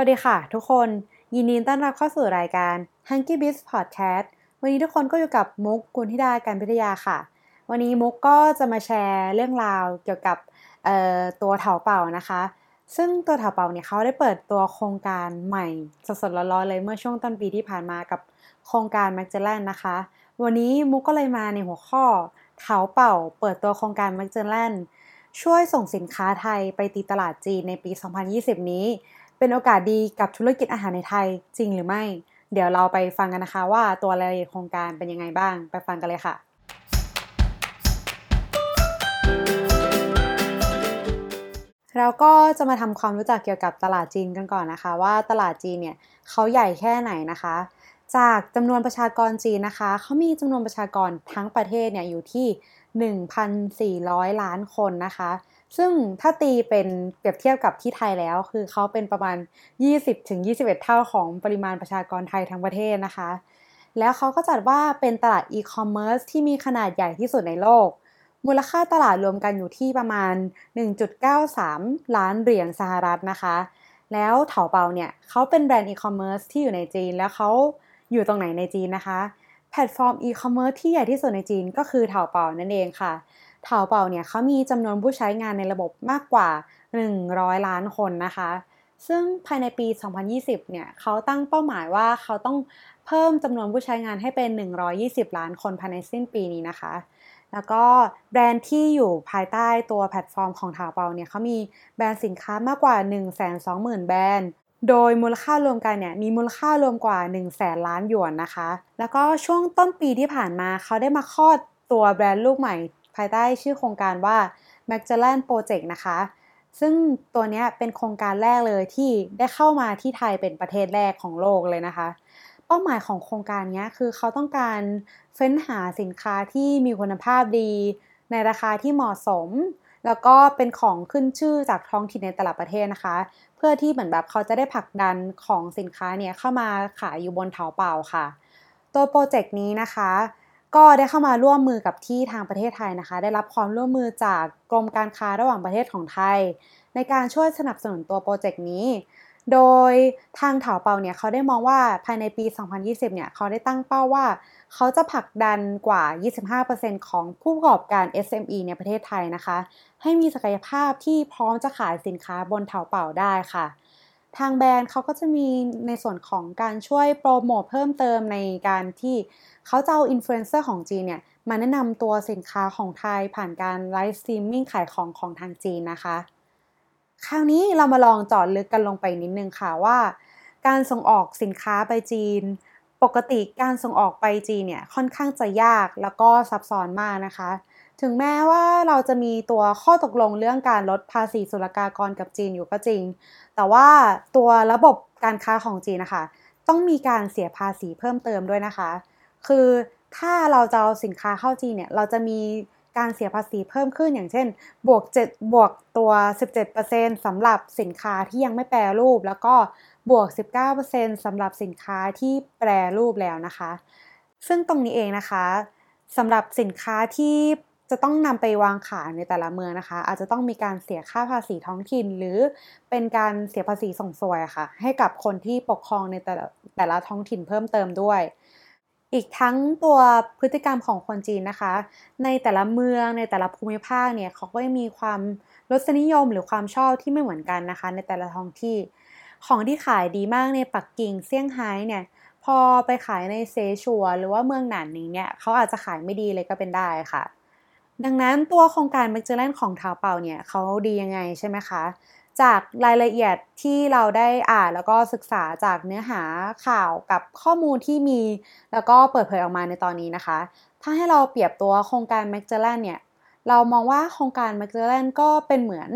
สวัสดีค่ะ ทุกคน ยินดีต้อนรับเข้าสู่รายการ Hunky Biz Podcast วันนี้ทุกคนก็อยู่กับมุกกุลธิดาการพิทยาค่ะ วันนี้มุกก็จะมาแชร์เรื่องราวเกี่ยวกับตัวเถาเป่านะคะ ซึ่งตัวเถาเป่าเนี่ยเขาได้เปิดตัวโครงการใหม่สดๆร้อนๆเลยเมื่อช่วงต้นปีที่ผ่านมากับโครงการ m a g เ e ล a n นะคะ วันนี้มุกก็เลยมาในหัวข้อเถาเป่า เปิดตัวโครงการ m a g เ e ล a n ช่วยส่งสินค้าไทยไปตีตลาดจีนในปี 2020 นี้ เป็นโอกาสดีกับธุรกิจอาหารในไทยจริงหรือไม่ เดี๋ยวเราไปฟังกันนะคะว่าตัวรายละเอียดโครงการเป็นยังไงบ้าง ไปฟังกันเลยค่ะ เราก็จะมาทำความรู้จักเกี่ยวกับตลาดจีนกันก่อนนะคะ ว่าตลาดจีนเนี่ยเขาใหญ่แค่ไหนนะคะ จากจำนวนประชากรจีนนะคะเขามีจำนวนประชากรทั้งประเทศเนี่ยอยู่ที่ 1,400 ล้านคนนะคะ ซึ่งถ้าตีเป็นเปรียบเทียบกับที่ไทยแล้ว คือเขาเป็นประมาณ 20-21 เท่าของปริมาณประชากรไทยทั้งประเทศนะคะ แล้วเขาก็จัดว่าเป็นตลาดอีคอมเมิร์ซที่มีขนาดใหญ่ที่สุดในโลก มูลค่าตลาดรวมกันอยู่ที่ประมาณ 1.93 ล้านเหรียญสหรัฐนะคะ แล้วเถาเป่าเนี่ยเขาเป็นแบรนด์อีคอมเมิร์ซที่อยู่ในจีน แล้วเขาอยู่ตรงไหนในจีนนะคะ แพลตฟอร์มอีคอมเมิร์ซที่ใหญ่ที่สุดในจีนก็คือเถาเป่านั่นเองค่ะ เถาเป่าเนี่ยเขามีจำนวนผู้ใช้งานในระบบมากกว่า 100 ล้านคนนะคะ ซึ่งภายในปี 2020 เนี่ยเขาตั้งเป้าหมายว่าเขาต้องเพิ่มจำนวนผู้ใช้งานให้เป็น 120 ล้านคนภายในสิ้นปีนี้นะคะ แล้วก็แบรนด์ที่อยู่ภายใต้ตัวแพลตฟอร์มของเถาเป่าเนี่ยเขามีแบรนด์สินค้ามากกว่า 120,000 แบรนด์โดยมูลค่ารวมกันเนี่ยมีมูลค่ารวมกว่า 1 0 0 0 0แสนล้านหยวนนะคะ แล้วก็ช่วงต้นปีที่ผ่านมาเขาได้มาคลอดตัวแบรนด์ลูกใหม่ ภายใต้ชื่อโครงการว่า Magellan Project นะคะ ซึ่งตัวนี้เป็นโครงการแรกเลยที่ได้เข้ามาที่ไทยเป็นประเทศแรกของโลกเลยนะคะ เป้าหมายของโครงการนี้คือเขาต้องการเฟ้นหาสินค้าที่มีคุณภาพดี ในราคาที่เหมาะสม แล้วก็เป็นของขึ้นชื่อจากท้องถิ่นในแต่ละประเทศนะคะ เพื่อที่เหมือนแบบเขาจะได้ผลักดันของสินค้าเนี่ยเข้ามาขายอยู่บนเถาเปล่าค่ะ ตัวโปรเจกต์นี้นะคะ ก็ได้เข้ามาร่วมมือกับที่ทางประเทศไทยนะคะ ได้รับความร่วมมือจากกรมการค้าระหว่างประเทศของไทย ในการช่วยสนับสนุนตัวโปรเจกต์นี้ โดยทางเถาเปาเนี่ยเขาได้มองว่าภายในปี 2020 เนี่ยเขาได้ตั้งเป้าว่า เขาจะผลักดันกว่า 25%ของผู้ประกอบการ SME ในประเทศไทยนะคะ ให้มีศักยภาพที่พร้อมจะขายสินค้าบนเถาเป่าได้ค่ะ ทางแบรนด์เขาก็จะมีในส่วนของการช่วยโปรโมทเพิ่มเติมในการที่เขาจะเอาอินฟลูเอนเซอร์ของจีนเนี่ย มาแนะนำตัวสินค้าของไทยผ่านการ live streaming ขายของของทางจีนนะคะ คราวนี้เรามาลองเจาะลึกกันลงไปนิดนึงค่ะว่า การส่งออกสินค้าไปจีน ปกติการส่งออกไปจีนเนี่ยค่อนข้างจะยากแล้วก็ซับซ้อนมากนะคะ ถึงแม้ว่าเราจะมีตัวข้อตกลงเรื่องการลดภาษีศุลกากรกับจีนอยู่ก็จริง แต่ว่าตัวระบบการค้าของจีนนะคะต้องมีการเสียภาษีเพิ่มเติมด้วยนะคะ คือถ้าเราจะเอาสินค้าเข้าจีนเนี่ยเราจะมีการเสียภาษีเพิ่มขึ้นอย่างเช่น บวก 7 บวกตัว 17%สำหรับสินค้าที่ยังไม่แปรรูป แล้วก็บวก 19%สำหรับสินค้าที่แปรรูปแล้วนะคะ ซึ่งตรงนี้เองนะคะสำหรับสินค้าที่ จะต้องนำไปวางขายในแต่ละเมืองนะคะ อาจจะต้องมีการเสียค่าภาษีท้องถิ่น หรือเป็นการเสียภาษีส่งสวยค่ะ ให้กับคนที่ปกครองในแต่ละแต่ละท้องถิ่นเพิ่มเติมด้วย อีกทั้งตัวพฤติกรรมของคนจีนนะคะ ในแต่ละเมืองในแต่ละภูมิภาคเนี่ยเขาก็มีความรสนิยมหรือความชอบที่ไม่เหมือนกันนะคะ ในแต่ละท้องที่ของที่ขายดีมากในปักกิ่งเซี่ยงไฮ้เนี่ยพอไปขายในเซชัวหรือว่าเมืองหนานนี้เนี่ยเขาอาจจะขายไม่ดีเลยก็เป็นได้ค่ะ ดังนั้นตัวโครงการ m a เจอร์แลนของท้าเปาเนี่ยเขาดียังไงใช่ไหมคะ จากรายละเอียดที่เราได้อ่านแล้วก็ศึกษาจากเนื้อหาข่าวกับข้อมูลที่มี แล้วก็เปิดเผยออกมาในตอนนี้นะคะ ถ้าให้เราเปรียบตัวโครงการ m a เจอร์แลนเนี่ยเรามองว่าโครงการ m a เจอร์แลนก็เป็นเหมือน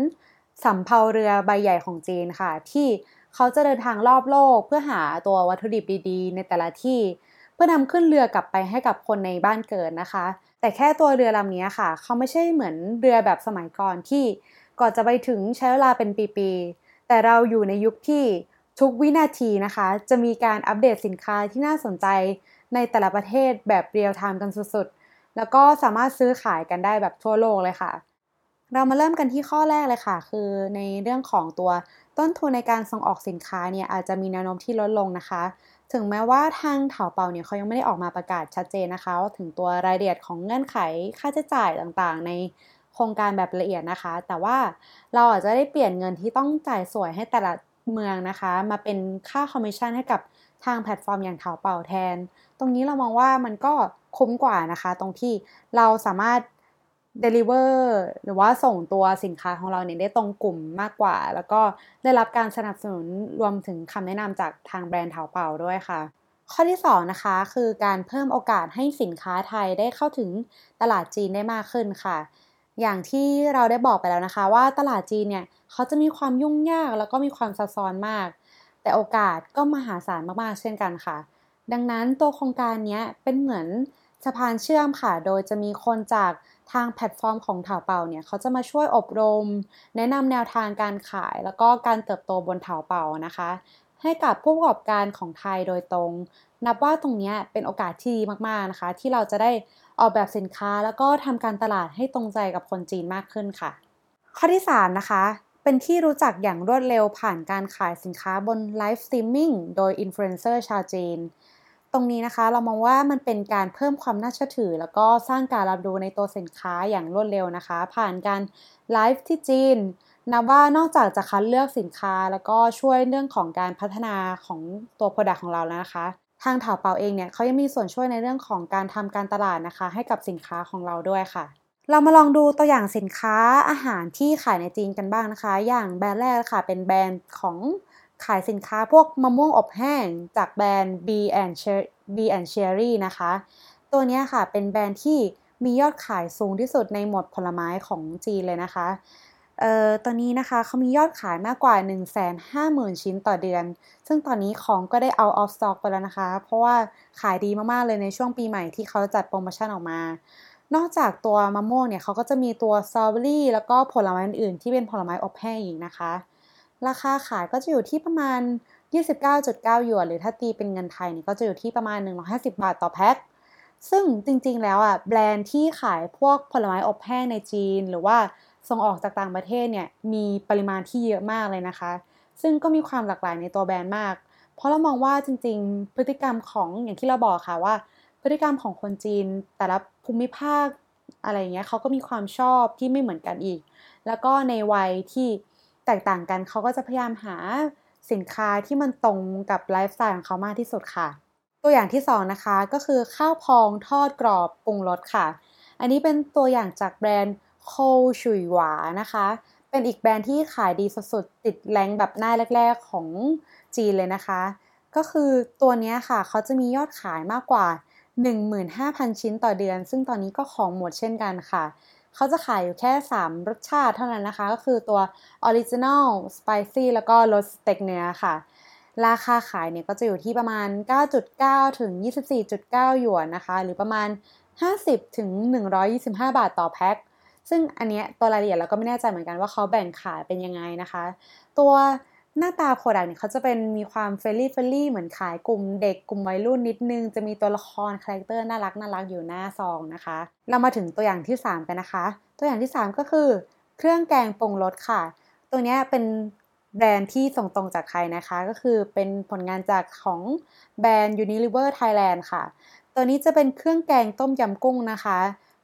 สำเภาเรือใบใหญ่ของจีนค่ะ ที่เขาจะเดินทางรอบโลกเพื่อหาตัววัตถุดิบดีๆ ในแต่ละที่ เพื่อนำขึ้นเรือกลับไปให้กับคนในบ้านเกิดนะคะ แต่แค่ตัวเรือลำนี้ค่ะ เขาไม่ใช่เหมือนเรือแบบสมัยก่อนที่ก่อนจะไปถึงใช้เวลาเป็นปีๆ แต่เราอยู่ในยุคที่ทุกวินาทีนะคะ จะมีการอัปเดตสินค้าที่น่าสนใจในแต่ละประเทศแบบเรียลไทม์กันสุดๆ แล้วก็สามารถซื้อขายกันได้แบบทั่วโลกเลยค่ะ เรามาเริ่มกันที่ข้อแรกเลยค่ะ คือในเรื่องของตัวต้นทุนในการส่งออกสินค้าเนี่ยอาจจะมีแนวโน้มที่ลดลงนะคะ ถึงแม้ว่าทางเถาเป่าเนี่ยเขายังไม่ได้ออกมาประกาศชัดเจนนะคะถึงตัวรายละเอียดของเงื่อนไขค่าใช้จ่ายต่างๆ ในโครงการแบบละเอียดนะคะ แต่ว่าเราอาจจะได้เปลี่ยนเงินที่ต้องจ่ายส่วยให้แต่ละเมืองนะคะ มาเป็นค่าคอมมิชชั่นให้กับทางแพลตฟอร์มอย่างเถาเป่าแทน ตรงนี้เรามองว่ามันก็คุ้มกว่านะคะ ตรงที่เราสามารถ deliver หรือว่าส่งตัวสินค้าของเราเนี่ยได้ตรงกลุ่มมากกว่า แล้วก็ได้รับการสนับสนุนรวมถึงคำแนะนำจากทางแบรนด์เถาเป่าด้วยค่ะ ข้อที่2นะคะคือการเพิ่มโอกาสให้สินค้าไทยได้เข้าถึงตลาดจีนได้มากขึ้นค่ะ อย่างที่เราได้บอกไปแล้วนะคะ ว่าตลาดจีนเนี่ยเขาจะมีความยุ่งยากแล้วก็มีความซับซ้อนมาก แต่โอกาสก็มหาศาลมากๆ เช่นกันค่ะ ดังนั้นตัวโครงการนี้เป็นเหมือนสะพานเชื่อมค่ะ โดยจะมีคนจาก ทางแพลตฟอร์มของเถาเปาเนี่ยเขาจะมาช่วยอบรม แนะนำแนวทางการขาย แล้วก็การเติบโตบนเถาเปานะคะ ให้กับผู้ประกอบการของไทยโดยตรง นับว่าตรงนี้เป็นโอกาสที่ดีมากๆนะคะ ที่เราจะได้ออกแบบสินค้า แล้วก็ทำการตลาดให้ตรงใจกับคนจีนมากขึ้นค่ะ ข้อที่ 3 นะคะเป็นที่รู้จักอย่างรวดเร็วผ่านการขายสินค้าบน live streaming โดยอินฟลูเอนเซอร์ชาวจีน ตรงนี้นะคะเรามองว่ามันเป็นการเพิ่มความน่าเชื่อถือ แล้วก็สร้างการรับรู้ในตัวสินค้าอย่างรวดเร็วนะคะ ผ่านการไลฟ์ที่จีนนับว่านอกจากจะคัดเลือกสินค้า แล้วก็ช่วยเรื่องของการพัฒนาของตัวผลิตของเราแล้วนะคะ ทางถาเปาเองเนี่ยเขายังมีส่วนช่วยในเรื่องของการทำการตลาดนะคะ ให้กับสินค้าของเราด้วยค่ะ เรามาลองดูตัวอย่างสินค้าอาหารที่ขายในจีนกันบ้างนะคะ อย่างแบรนด์แรกค่ะเป็นแบรนด์ของ ขายสินค้าพวกมะม่วงอบแห้งจากแบรนด์ B and B and Cherry นะคะ ตัวนี้ค่ะเป็นแบรนด์ที่มียอดขายสูงที่สุดในหมวดผลไม้ของจีนเลยนะคะ เอ่อตอนนี้นะคะเขามียอดขายมากกว่า 150,000 ชิ้นต่อเดือน ซึ่งตอนนี้ของก็ได้เอา off stock ไปแล้วนะคะ เพราะว่าขายดีมากๆเลยในช่วงปีใหม่ที่เขาจัดโปรโมชั่นออกมานอกจากตัวมะม่วงเนี่ยเขาก็จะมีตัวสตรอเบอรี่แล้วก็ผลไม้อื่นๆที่เป็นผลไม้อบแห้งอีกนะคะ ราคาขายก็จะอยู่ที่ประมาณ 29.9 หยวน หรือถ้าตีเป็นเงินไทยนี่ก็จะอยู่ที่ประมาณ 150 บาทต่อแพ็ค ซึ่งจริงๆแล้วอะแบรนด์ที่ขายพวกผลไม้อบแห้งในจีน หรือว่าส่งออกจากต่างประเทศเนี่ยมีปริมาณที่เยอะมากเลยนะคะ ซึ่งก็มีความหลากหลายในตัวแบรนด์มาก เพราะเรามองว่าจริงๆ พฤติกรรมของอย่างที่เราบอกค่ะว่า พฤติกรรมของคนจีน แต่ละภูมิภาคอะไรเงี้ยเขาก็มีความชอบที่ไม่เหมือนกันอีก แล้วก็ในวัยที่ แตกต่างกันเขาก็จะพยายามหาสินค้าที่มันตรงกับไลฟ์สไตล์ของเขามากที่สุดค่ะ ตัวอย่างที่2นะคะก็คือข้าวพองทอดกรอบปรุงรสค่ะ อันนี้เป็นตัวอย่างจากแบรนด์โคชุยหวานะคะ เป็นอีกแบรนด์ที่ขายดีสุดๆติดแรงแบบหน้าแรก ๆ ของจีนเลยนะคะ ก็คือตัวนี้ค่ะเขาจะมียอดขายมากกว่า 15,000 ชิ้นต่อเดือน ซึ่งตอนนี้ก็ของหมดเช่นกันค่ะ เขาจะขายอยู่แค่ 3 รสชาติเท่านั้นนะคะ ก็คือตัว Original Spicy แล้วก็รสสเต็กเนื้อค่ะ ราคาขายเนี่ยก็จะอยู่ที่ประมาณ 9.9 ถึง 24.9 หยวนนะคะ หรือประมาณ 50 ถึง 125 บาทต่อแพ็คซึ่งอันเนี้ยตัวรายละเอียดเราก็ไม่แน่ใจเหมือนกันว่าเขาแบ่งขายเป็นยังไงนะคะ ตัว หน้าตา product เนี่ยเขาจะเป็นมีความ friendly friendly เหมือนขายกลุ่มเด็กกลุ่มวัยรุ่นนิดนึง จะมีตัวละคร character น่ารักน่ารักอยู่หน้าซองนะคะ เรามาถึงตัวอย่างที่ 3 กันนะคะ ตัวอย่างที่ 3 ก็คือเครื่องแกงปรุงรสค่ะ ตัวนี้เป็นแบรนด์ที่ส่งตรงจากใครนะคะ ก็คือเป็นผลงานจากของแบรนด์ Unilever Thailand ค่ะ ตัวนี้จะเป็นเครื่องแกงต้มยำกุ้งนะคะ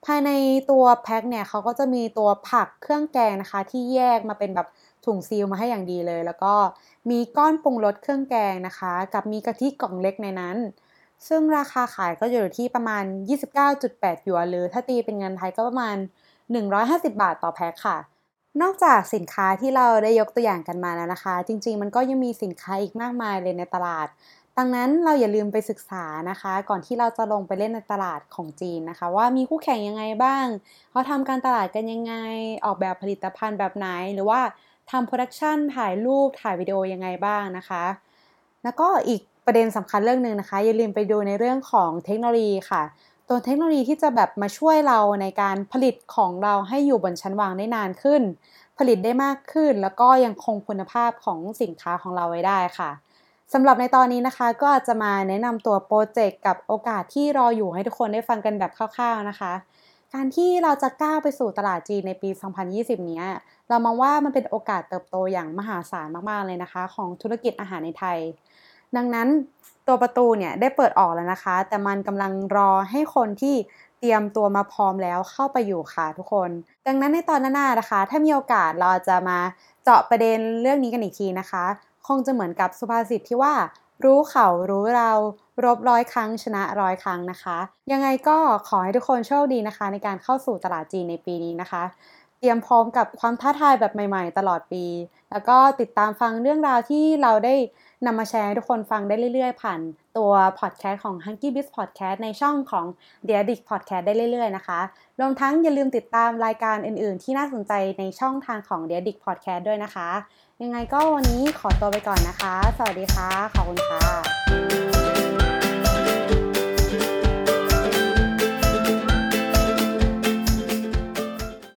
ภายในตัวแพ็คเนี่ยเขาก็จะมีตัวผักเครื่องแกงนะคะ ที่แยกมาเป็นแบบ ถุงซีลมาให้อย่างดีเลย แล้วก็มีก้อนปรุงรสเครื่องแกงนะคะ กับมีกะทิกล่องเล็กในนั้น ซึ่งราคาขายก็อยู่ที่ประมาณ 29.8หยวนหรือถ้าตีเป็นเงินไทยก็ประมาณ 150 บาทต่อแพ็คค่ะ นอกจากสินค้าที่เราได้ยกตัวอย่างกันมาแล้วนะคะ จริง ๆ มันก็ยังมีสินค้าอีกมากมายเลยในตลาดดังนั้นเราอย่าลืมไปศึกษานะคะ ก่อนที่เราจะลงไปเล่นในตลาดของจีนนะคะ ว่ามีคู่แข่งยังไงบ้างเขาทำการตลาดกันยังไง ออกแบบผลิตภัณฑ์แบบไหน หรือว่า ทำโปรดักชันถ่ายรูปถ่ายวิดีโอยังไงบ้างนะคะ แล้วก็อีกประเด็นสำคัญเรื่องหนึ่งนะคะ อย่าลืมไปดูในเรื่องของเทคโนโลยีค่ะ ตัวเทคโนโลยีที่จะแบบมาช่วยเราในการผลิตของเราให้อยู่บนชั้นวางได้นานขึ้น ผลิตได้มากขึ้น แล้วก็ยังคงคุณภาพของสินค้าของเราไว้ได้ค่ะสำหรับในตอนนี้นะคะก็อาจจะมาแนะนำตัวโปรเจกต์กับโอกาสที่รออยู่ให้ทุกคนได้ฟังกันแบบคร่าวๆนะคะ การที่เราจะก้าวไปสู่ตลาดจีนในปี 2020 นี้เรามองว่ามันเป็นโอกาสเติบโตอย่างมหาศาลมากๆเลยนะคะ ของธุรกิจอาหารในไทย ดังนั้นตัวประตูเนี่ยได้เปิดออกแล้วนะคะ แต่มันกำลังรอให้คนที่เตรียมตัวมาพร้อมแล้วเข้าไปอยู่ค่ะทุกคน ดังนั้นในตอนหน้านะคะ ถ้ามีโอกาสเราจะมาเจาะประเด็นเรื่องนี้กันอีกทีนะคะ คงจะเหมือนกับสุภาษิตที่ว่า รู้เขารู้เรา รบร้อยครั้งชนะร้อยครั้งนะคะ ยังไงก็ขอให้ทุกคนโชคดีนะคะ ในการเข้าสู่ตลาดจีนในปีนี้นะคะ เตรียมพร้อมกับความท้าทายแบบใหม่ๆ ตลอดปี แล้วก็ติดตามฟังเรื่องราวที่เราได้นำมาแชร์ให้ทุกคนฟังได้เรื่อยๆ ผ่านตัวพอดแคสต์ของ Hunky Biz Podcast ในช่องของ The Addict Podcast ได้เรื่อยๆนะคะ รวมทั้งอย่าลืมติดตามรายการอื่นๆ ที่น่าสนใจในช่องทางของ The Addict Podcast ด้วยนะคะ ยังไงก็วันนี้ขอตัวไปก่อนนะคะ สวัสดีค่ะ ขอบคุณค่ะ